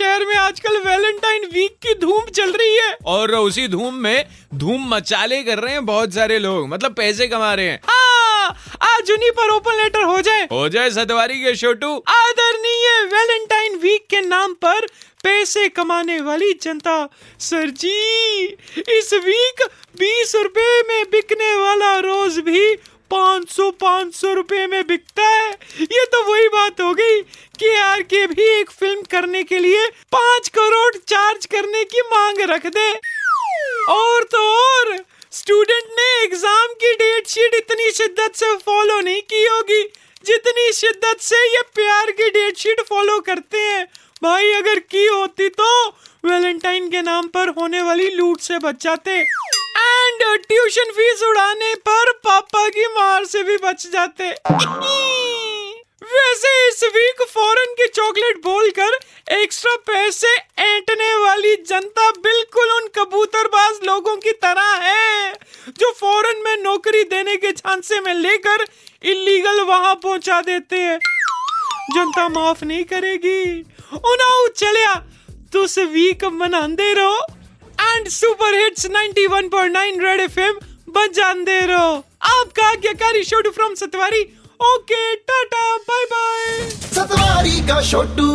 शहर में आजकल वैलेंटाइन वीक की धूम चल रही है। और उसी धूम में धूम मचाले कर रहे हैं बहुत सारे लोग। मतलब पैसे कमा रहे हैं। हाँ, आज उन्हीं पर ओपन लेटर हो जाए। हो जाए सतवारी के छोटू। आदरणीय वैलेंटाइन वीक के नाम पर पैसे कमाने वाली जनता सर जी इस वीक बीस रुपए में बिकने वाला रोज भी पाँच सौ पाँच सौ रुपए में बिकता है। ये तो वही बात हो गई कि आर के भी एक फ़िल्म करने के लिए पाँच करोड़ चार्ज करने की मांग रख दे। और तो और, स्टूडेंट ने एग्ज़ाम की डेट शीट इतनी शिद्दत से फॉलो नहीं की होगी, जितनी शिद्दत से ये प्यार की डेट शीट फॉलो करते हैं। भाई, अगर की होती तो वैलेंटाइन के नाम पर होने वाली लूट से बच जाते एंड ट्यूशन फ़ीस उड़ाने पर पापा की मार से भी बच जाते। वैसे इस वीक फॉरेन के चॉकलेट बोलकर एक्स्ट्रा पैसे ऐंठने वाली जनता बिल्कुल उन कबूतरबाज लोगों की तरह है, जो फॉरेन में नौकरी देने के झांसे में लेकर इलीगल वहाँ पहुँचा देते हैं। जनता माफ़ नहीं करेगी। उनाऊ चलिया तुस वीक मनांदे रहो। And super hits 91.9 red FM बजांदे रहो। आपका आज्ञाकारी Chhotu from Satwari. Okay tata bye bye Satwari का छोटू